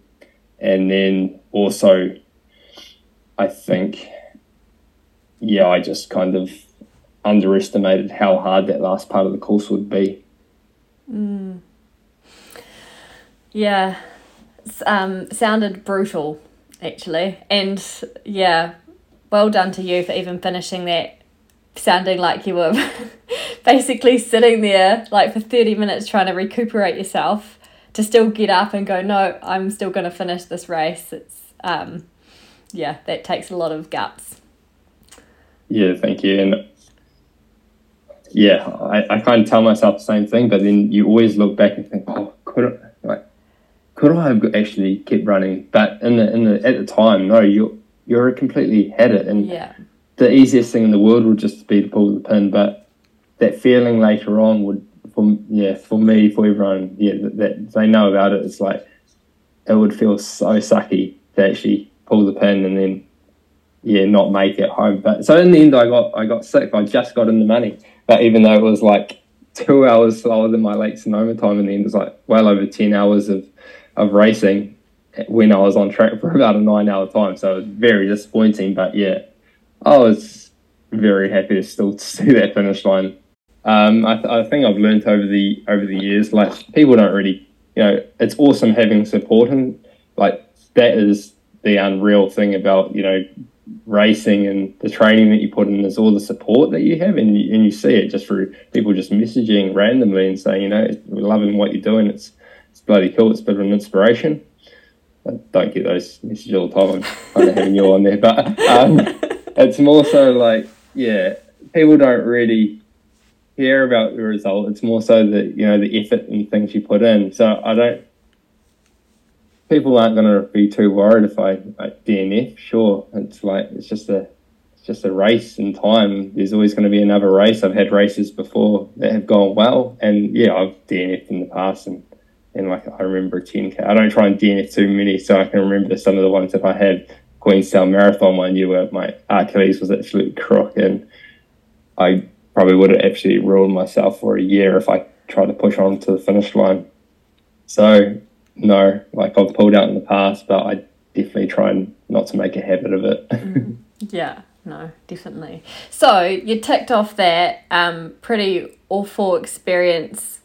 and then also I think yeah I just kind of underestimated how hard that last part of the course would be. Mm. Yeah, um, sounded brutal actually. And yeah, well done to you for even finishing that, sounding like you were basically sitting there like for 30 minutes trying to recuperate yourself to still get up and go, no, I'm still going to finish this race. It's, um, yeah, that takes a lot of guts. Yeah, thank you. And yeah, I, I kind of tell myself the same thing, but then you always look back and think, oh, could could I have actually kept running? But in the in the at the time, no, you you're completely had it, and yeah. the easiest thing in the world would just be to pull the pin. But that feeling later on would, for yeah, for me, for everyone, yeah, that, that they know about it. It's like it would feel so sucky to actually pull the pin and then yeah, not make it home. But so in the end, I got I got sick. I just got in the money, but even though it was like two hours slower than my Lake Sonoma time, in the end, it was like well over ten hours of of racing when I was on track for about a nine hour time. So it was very disappointing. But yeah, I was very happy to still see that finish line. Um, I, th- I, think I've learned over the over the years, like people don't really, you know, it's awesome having support and like that is the unreal thing about you know racing and the training that you put in is all the support that you have and you, and you see it just through people just messaging randomly and saying you know loving what you're doing it's bloody cool. It's a bit of an inspiration. I don't get those messages all the time. I'm kind of having you on there, but um, it's more so like, yeah, people don't really care about the result. It's more so that you know the effort and things you put in. So I don't. People aren't going to be too worried if I like, DNF. Sure, it's like it's just a it's just a race in time. There's always going to be another race. I've had races before that have gone well, and yeah, I've DNF'd in the past, and and like I remember 10k. I don't try and DNF too many, so I can remember some of the ones that I had. Queenstown Marathon one year where my Achilles was absolute crook, and I probably would have actually ruined myself for a year if I tried to push on to the finish line. So no, like I've pulled out in the past, but I definitely try and not to make a habit of it. mm, yeah, no, definitely. So you ticked off that um, pretty awful experience,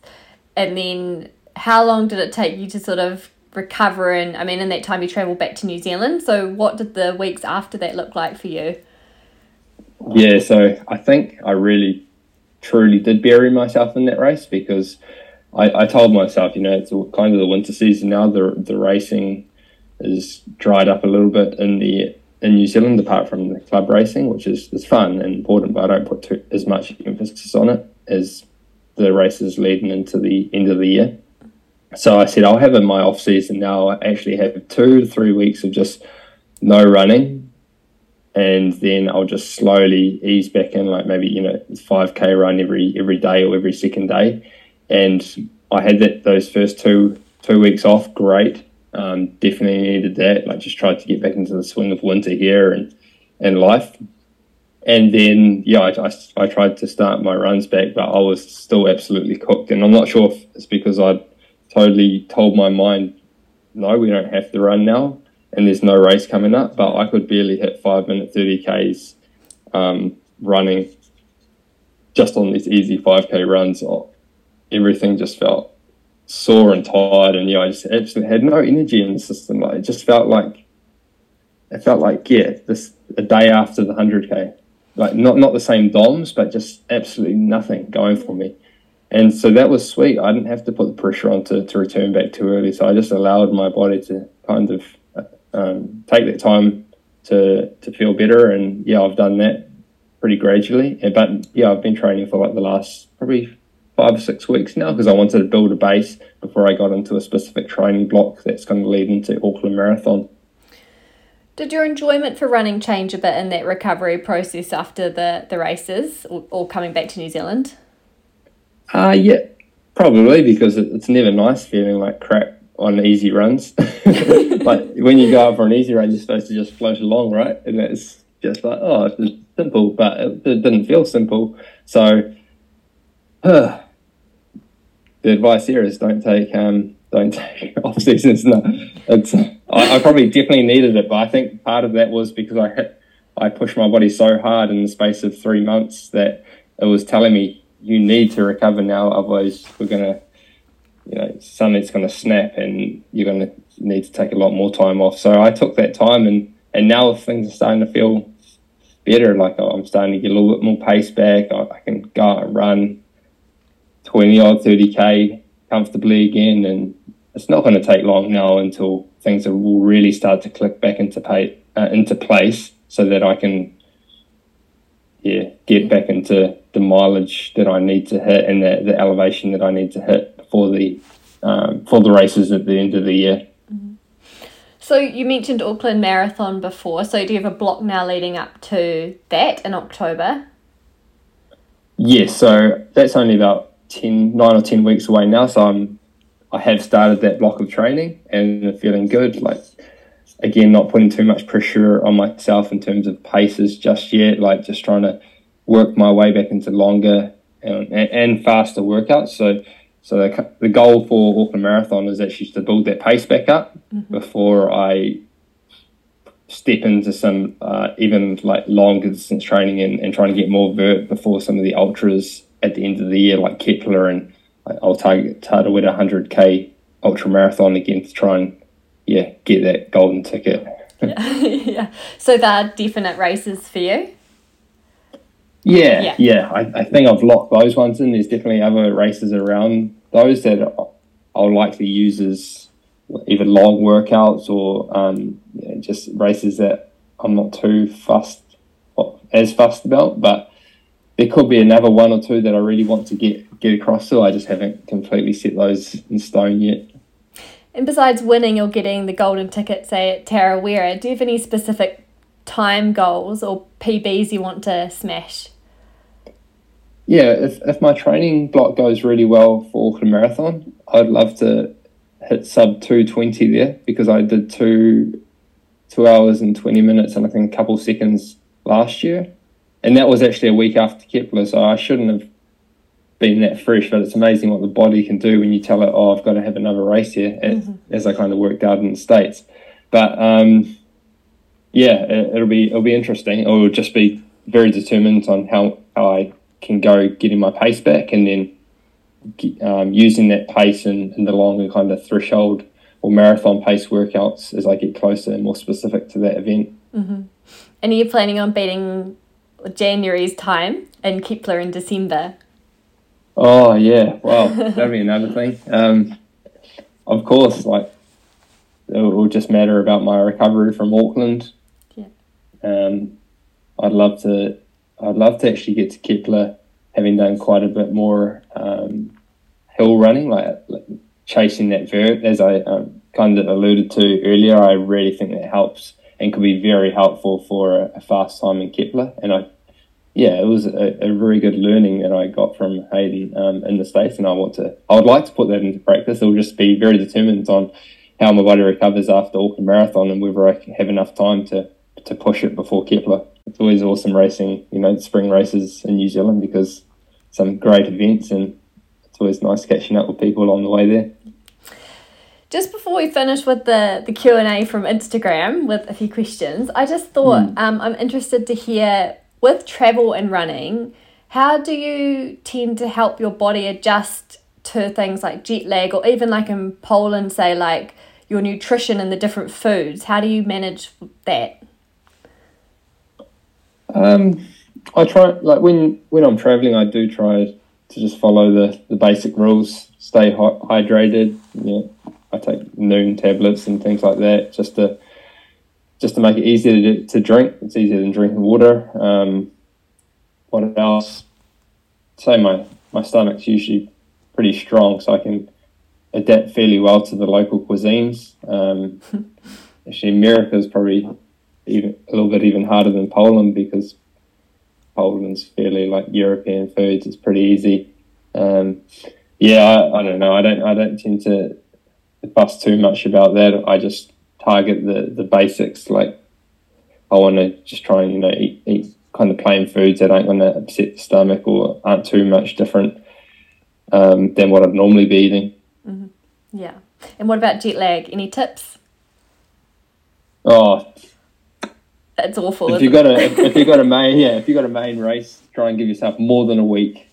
and then how long did it take you to sort of recover and I mean in that time you traveled back to New Zealand so what did the weeks after that look like for you? Yeah so I think I really truly did bury myself in that race because I, I told myself you know it's kind of the winter season now the the racing is dried up a little bit in the in New Zealand apart from the club racing which is, is fun and important but I don't put too, as much emphasis on it as the races leading into the end of the year so I said, I'll have in my off season now. I actually have two to three weeks of just no running, and then I'll just slowly ease back in, like maybe you know five k run every every day or every second day. And I had that those first two two weeks off, great. Um, definitely needed that. Like just tried to get back into the swing of winter here and and life. And then yeah, I, I, I tried to start my runs back, but I was still absolutely cooked. And I'm not sure if it's because I'd totally told my mind, no, we don't have to run now, and there's no race coming up. But I could barely hit five minute thirty k's um, running, just on these easy 5k runs, everything just felt sore and tired, and yeah, I just absolutely had no energy in the system. Like it just felt like it felt like yeah, this a day after the 100k, like not not the same DOMS, but just absolutely nothing going for me. And so that was sweet. I didn't have to put the pressure on to, to return back too early. So I just allowed my body to kind of um, take that time to to feel better. And yeah, I've done that pretty gradually. But yeah, I've been training for like the last probably five or six weeks now because I wanted to build a base before I got into a specific training block that's going to lead into Auckland Marathon. Did your enjoyment for running change a bit in that recovery process after the, the races or, or coming back to New Zealand? Uh, yeah, probably because it's never nice feeling like crap on easy runs. like when you go out for an easy run, you're supposed to just float along, right? And it's just like, oh, it's simple, but it, it didn't feel simple. So, uh, the advice here is don't take um, don't take off seasons. No, it's I, I, probably definitely needed it, but I think part of that was because I hit I pushed my body so hard in the space of three months that it was telling me you need to recover now, otherwise we're gonna you know something's gonna snap and you're gonna need to take a lot more time off. So I took that time and and now things are starting to feel better. Like I'm starting to get a little bit more pace back. I, I can go out and run 20 odd 30k comfortably again and it's not going to take long now until things will really start to click back into pay, uh, into place so that I can yeah get back into the mileage that I need to hit and the, the elevation that I need to hit for the um, for the races at the end of the year. Mm-hmm. So you mentioned Auckland Marathon before. So do you have a block now leading up to that in October? Yes. So that's only about 10, nine or ten weeks away now. So I'm I have started that block of training and feeling good. Like again, not putting too much pressure on myself in terms of paces just yet. Like just trying to work my way back into longer and, and faster workouts. So so the, the goal for Auckland Marathon is actually to build that pace back up mm-hmm. before I step into some uh, even like longer distance training and, and trying to get more vert before some of the ultras at the end of the year, like Kepler, and I'll target Tarawera 100k ultra marathon again to try and yeah get that golden ticket. yeah. yeah. So there are definite races for you. Yeah, yeah. yeah. I, I think I've locked those ones in. There's definitely other races around those that I'll likely use as either long workouts or um, yeah, just races that I'm not too fussed as fussed about. But there could be another one or two that I really want to get get across to. I just haven't completely set those in stone yet. And besides winning or getting the golden ticket, say at Tarawera, do you have any specific time goals or PBs you want to smash? Yeah, if, if my training block goes really well for Auckland Marathon, I'd love to hit sub 220 there because I did two two hours and 20 minutes and I think a couple seconds last year and that was actually a week after Kepler, so I shouldn't have been that fresh. But it's amazing what the body can do when you tell it, "Oh, I've got to have another race here," mm-hmm. as I kind of worked out in the states. But um, yeah, it, will be it'll be interesting. I'll just be very determined on how, how I can go getting my pace back, and then um, using that pace and, in the longer kind of threshold or marathon pace workouts as I get closer and more specific to that event. Mm-hmm. And are you planning on beating January's time and Kepler in December. Oh yeah, well that'd be another thing. Um, of course, like it will just matter about my recovery from Auckland. Yeah. Um, I'd love to. I'd love to actually get to Kepler, having done quite a bit more um, hill running, like, like, chasing that vert, as I um, kind of alluded to earlier. I really think that helps and could be very helpful for a, a fast time in Kepler. And I, yeah, it was a, a very good learning that I got from Hayden um, in the States. And I want to, I would like to put that into practice. It'll just be very determined on how my body recovers after Auckland Marathon and whether I have enough time to, to push it before Kepler. It's always awesome racing, you know, spring races in New Zealand because some great events and it's always nice catching up with people along the way there. Just before we finish with the, the Q&A from Instagram with a few questions, I just thought mm. um, I'm interested to hear with travel and running, How do you tend to help your body adjust to things like jet lag or even like in Poland, say, like your nutrition and the different foods? How do you manage that? Um, I try like when when I'm traveling, I do try to just follow the, the basic rules. Stay hydrated. Yeah, I take Nuun tablets and things like that just to just to make it easier to, to drink. It's easier than drinking water. Um, what else? Say my my stomach's usually pretty strong, so I can adapt fairly well to the local cuisines. Um, actually, America is probably even a little bit even harder than Poland because Poland's fairly like European foods. It's pretty easy. Um, yeah, I, I, don't know. I don't. I don't tend to fuss too much about that. I just target the the basics. Like I want to just try and you know eat, eat kind of plain foods that aren't going to upset the stomach or aren't too much different um, than what I'd normally be eating. Mm-hmm. Yeah. And what about jet lag? Any tips? Oh, that's awful. If you got a if you got a main yeah if you got a main race, try and give yourself more than a week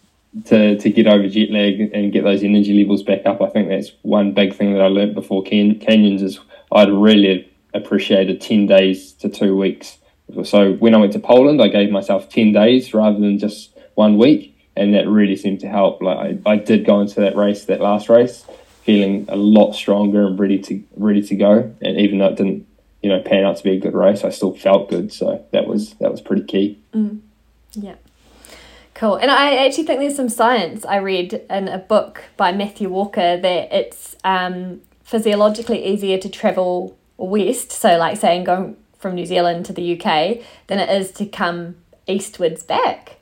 to to get over jet lag and get those energy levels back up. I think that's one big thing that I learned before can- canyons is I'd really appreciated ten days to two weeks. So when I went to Poland, I gave myself ten days rather than just one week, and that really seemed to help. Like I, I did go into that race, that last race, feeling a lot stronger and ready to ready to go. And even though it didn't you know pan out to be a good race, I still felt good. So that was that was pretty key. Mm. Yeah. Cool. And I actually think there's some science I read in a book by Matthew Walker that it's um, physiologically easier to travel west, so like saying going from New Zealand to the UK, than it is to come eastwards back.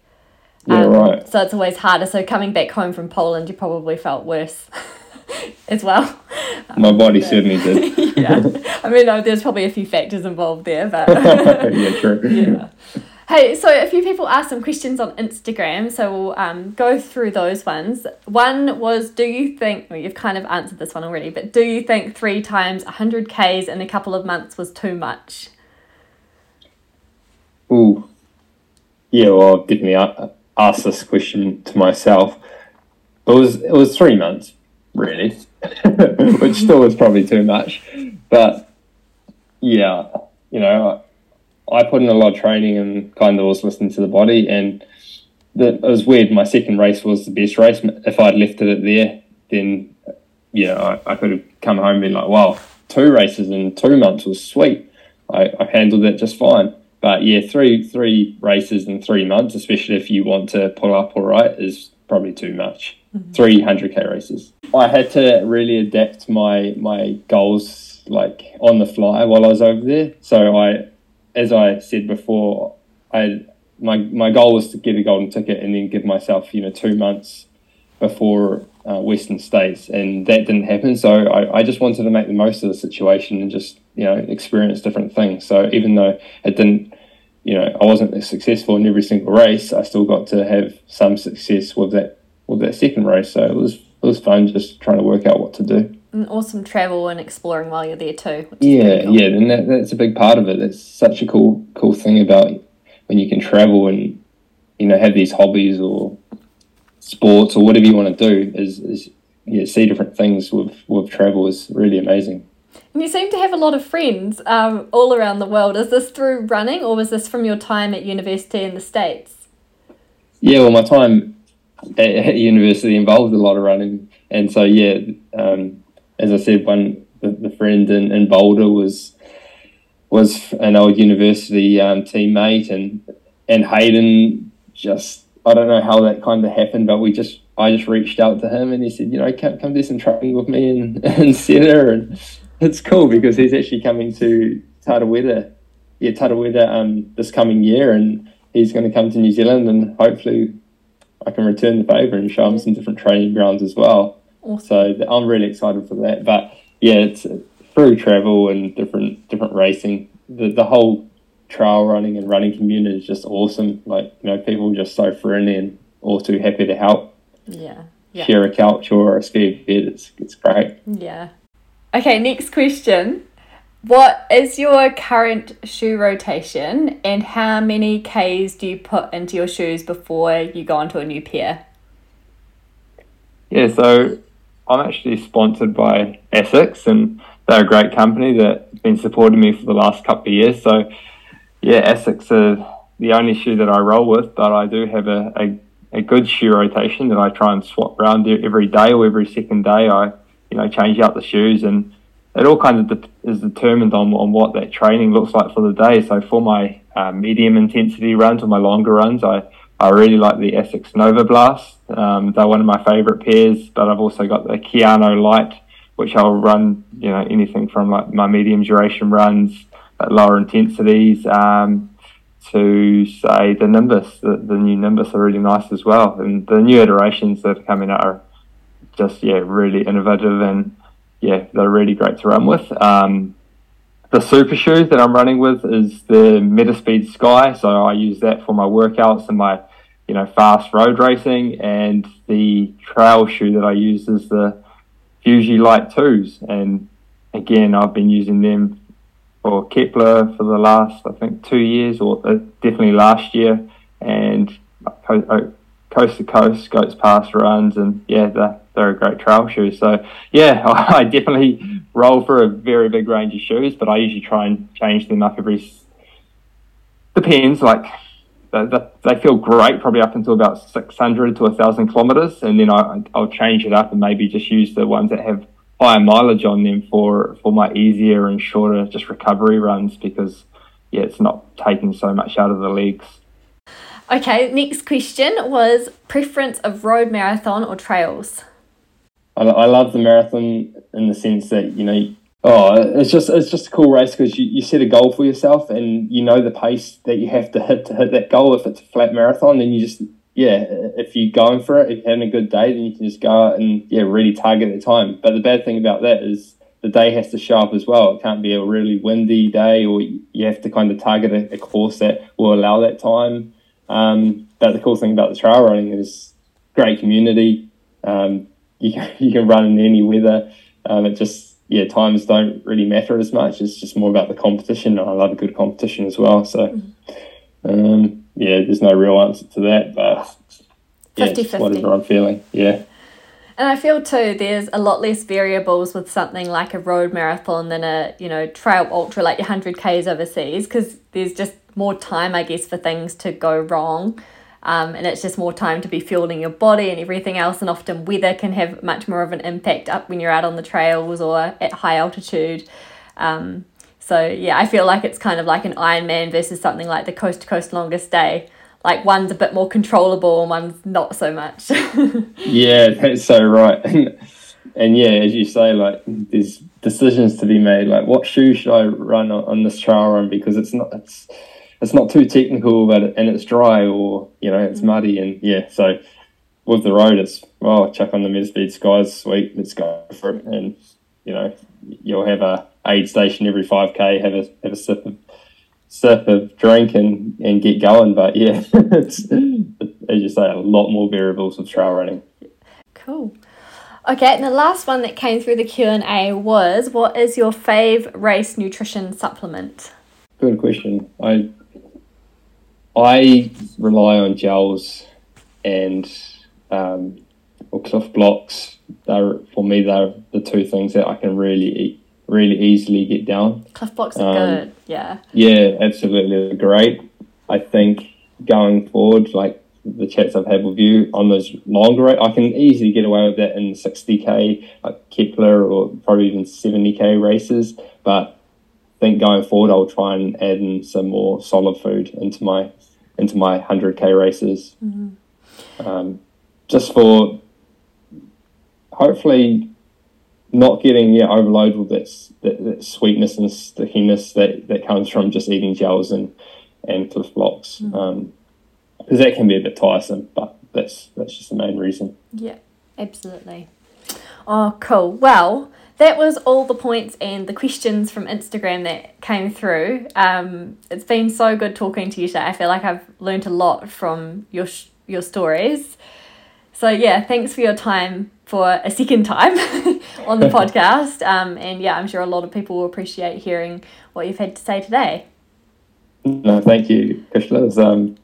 Yeah, um, right. So it's always harder. So coming back home from Poland, you probably felt worse as well. My body certainly did. yeah. I mean, there's probably a few factors involved there, but. yeah, true. Yeah. Hey, so a few people asked some questions on Instagram, so we'll um, go through those ones. One was, do you think, well, you've kind of answered this one already, but do you think three times 100 Ks in a couple of months was too much? Ooh. Yeah, well, I've definitely asked this question to myself. It was, it was three months, really, which still was probably too much. But yeah, you know, I put in a lot of training and kind of was listening to the body. And the, it was weird. My second race was the best race. If I'd left it there, then yeah, I, I could have come home and been like, wow, two races in two months was sweet. I, I handled that just fine. But yeah, three three races in three months, especially if you want to pull up all right, is probably too much. Mm-hmm. Three hundred k races. I had to really adapt my my goals like on the fly while I was over there. So I as I said before, I my my goal was to get a golden ticket and then give myself you know two months before uh, Western States, and that didn't happen. So I, I just wanted to make the most of the situation and just you know experience different things. So even though it didn't, you know, I wasn't successful in every single race, I still got to have some success with that with that second race. So it was it was fun just trying to work out what to do and awesome travel and exploring while you're there too. Yeah, cool. yeah, and that, that's a big part of it. It's such a cool cool thing about when you can travel and you know have these hobbies or sports or whatever you want to do is, is yeah see different things with with travel is really amazing. And you seem to have a lot of friends um, all around the world. Is this through running or was this from your time at university in the States? Yeah, well, my time at, university involved a lot of running. And so, yeah, um, as I said, one the, the friend in, in Boulder was was an old university um, teammate, and and Hayden just I don't know how that kind of happened, but we just I just reached out to him and he said, you know, come come do some training with me and in Cedar, and it's cool because he's actually coming to Tarawera, yeah, Tarawera um this coming year, and he's going to come to New Zealand, and hopefully I can return the favour and show them some different training grounds as well. Awesome. So I'm really excited for that. But yeah, it's uh, through travel and different different racing. The the whole trail running and running community is just awesome. Like you know, people are just so friendly and all too happy to help. Yeah. yeah. Share a couch or a spare bed. It's it's great. Yeah. Okay, next question. What is your current shoe rotation and how many Ks do you put into your shoes before you go onto a new pair? Yeah, so I'm actually sponsored by ASICS and they're a great company that's been supporting me for the last couple of years. So, yeah, ASICS are the only shoe that I roll with, but I do have a, a, a good shoe rotation that I try and swap around every day or every second day. I, you know, change out the shoes and it all kind of de- is determined on, on what that training looks like for the day. So for my uh, medium intensity runs or my longer runs, I, I really like the ASICS Nova Blast. Um, they're one of my favourite pairs, but I've also got the Kayano Lite, which I'll run, you know, anything from like my medium duration runs at lower intensities um, to say the Nimbus. The, the new Nimbus are really nice as well, and the new iterations that are coming out are just yeah really innovative and yeah, they're really great to run with. Um, the super shoe that I'm running with is the Metaspeed Sky, so I use that for my workouts and my, you know, fast road racing. And the trail shoe that I use is the Fuji Lite Twos, and again, I've been using them for Kepler for the last, I think, two years, or uh, definitely last year, and coast to coast, Goats Pass runs, and yeah, they're, they're a great trail shoe. So yeah, I, definitely roll for a very big range of shoes, but I usually try and change them up every. Depends, like they, they feel great probably up until about 600 to 1,000 kilometers, and then I, I'll change it up and maybe just use the ones that have higher mileage on them for, for my easier and shorter just recovery runs because yeah, it's not taking so much out of the legs. Okay, next question was preference of road marathon or trails. I, I love the marathon in the sense that you know, oh, it's just it's just a cool race because you, you set a goal for yourself and you know the pace that you have to hit to hit that goal. If it's a flat marathon, then you just yeah, if you're going for it, if you're having a good day, then you can just go out and yeah, really target the time. But the bad thing about that is the day has to show up as well. It can't be a really windy day, or you have to kind of target a, a course that will allow that time. Um, but the cool thing about the trail running is great community. Um, you can, you can run in any weather. Um, it just yeah, times don't really matter as much. It's just more about the competition. I love a good competition as well. So um, yeah, there's no real answer to that, but yeah, 50 whatever I'm feeling. Yeah. And I feel too, there's a lot less variables with something like a road marathon than a, you know, trail ultra like your 100 Ks overseas because there's just more time, I guess, for things to go wrong. Um, and it's just more time to be fueling your body and everything else. And often weather can have much more of an impact up when you're out on the trails or at high altitude. Um, so yeah, I feel like it's kind of like an Ironman versus something like the coast to coast longest day like one's a bit more controllable and one's not so much. yeah, that's so right. And, yeah, as you say, like there's decisions to be made. Like, what shoe should I run on, on this trail run because it's not it's it's not too technical, but and it's dry or you know it's mm. muddy and yeah. So with the road, it's well, chuck on the Metaspeed Skies, sweet, let's go for it. And you know, you'll have a aid station every five k, have a have a sip of sip of drink and, and get going. But yeah, it's as you say, a lot more variables with trail running. Cool. Okay, and the last one that came through the Q and A was, what is your fave race nutrition supplement? Good question. I I rely on gels and um, or Clif Bloks. They're for me. They're the two things that I can really really easily get down. Clif Bloks are um, good, yeah. Yeah, absolutely great. I think going forward, like the chats I've had with you on those longer, I can easily get away with that in 60k, like Kepler, or probably even 70k races. But think going forward, I'll try and add in some more solid food into my into my 100k races, mm-hmm. um, just for hopefully not getting yeah overloaded with that, that, that, sweetness and stickiness that, that comes from just eating gels and and Clif Bloks because mm. um, that can be a bit tiresome but that's that's just the main reason. Yeah absolutely. Oh cool. Well that was all the points and the questions from Instagram that came through. Um, it's been so good talking to you today. I feel like I've learned a lot from your sh- your stories. So yeah, thanks for your time for a second time on the podcast. Um, and yeah, I'm sure a lot of people will appreciate hearing what you've had to say today. No, thank you, Kushla. Um,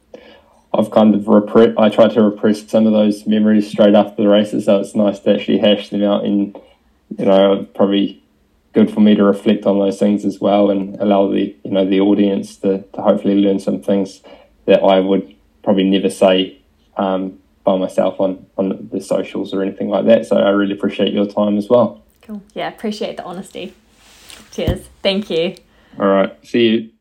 I've kind of repre- I tried to repress some of those memories straight after the races, so it's nice to actually hash them out. And you know, probably good for me to reflect on those things as well, and allow the you know the audience to, to hopefully learn some things that I would probably never say um, by myself on on the socials or anything like that. So I really appreciate your time as well. Cool. Yeah, appreciate the honesty. Cheers. Thank you. All right. See you.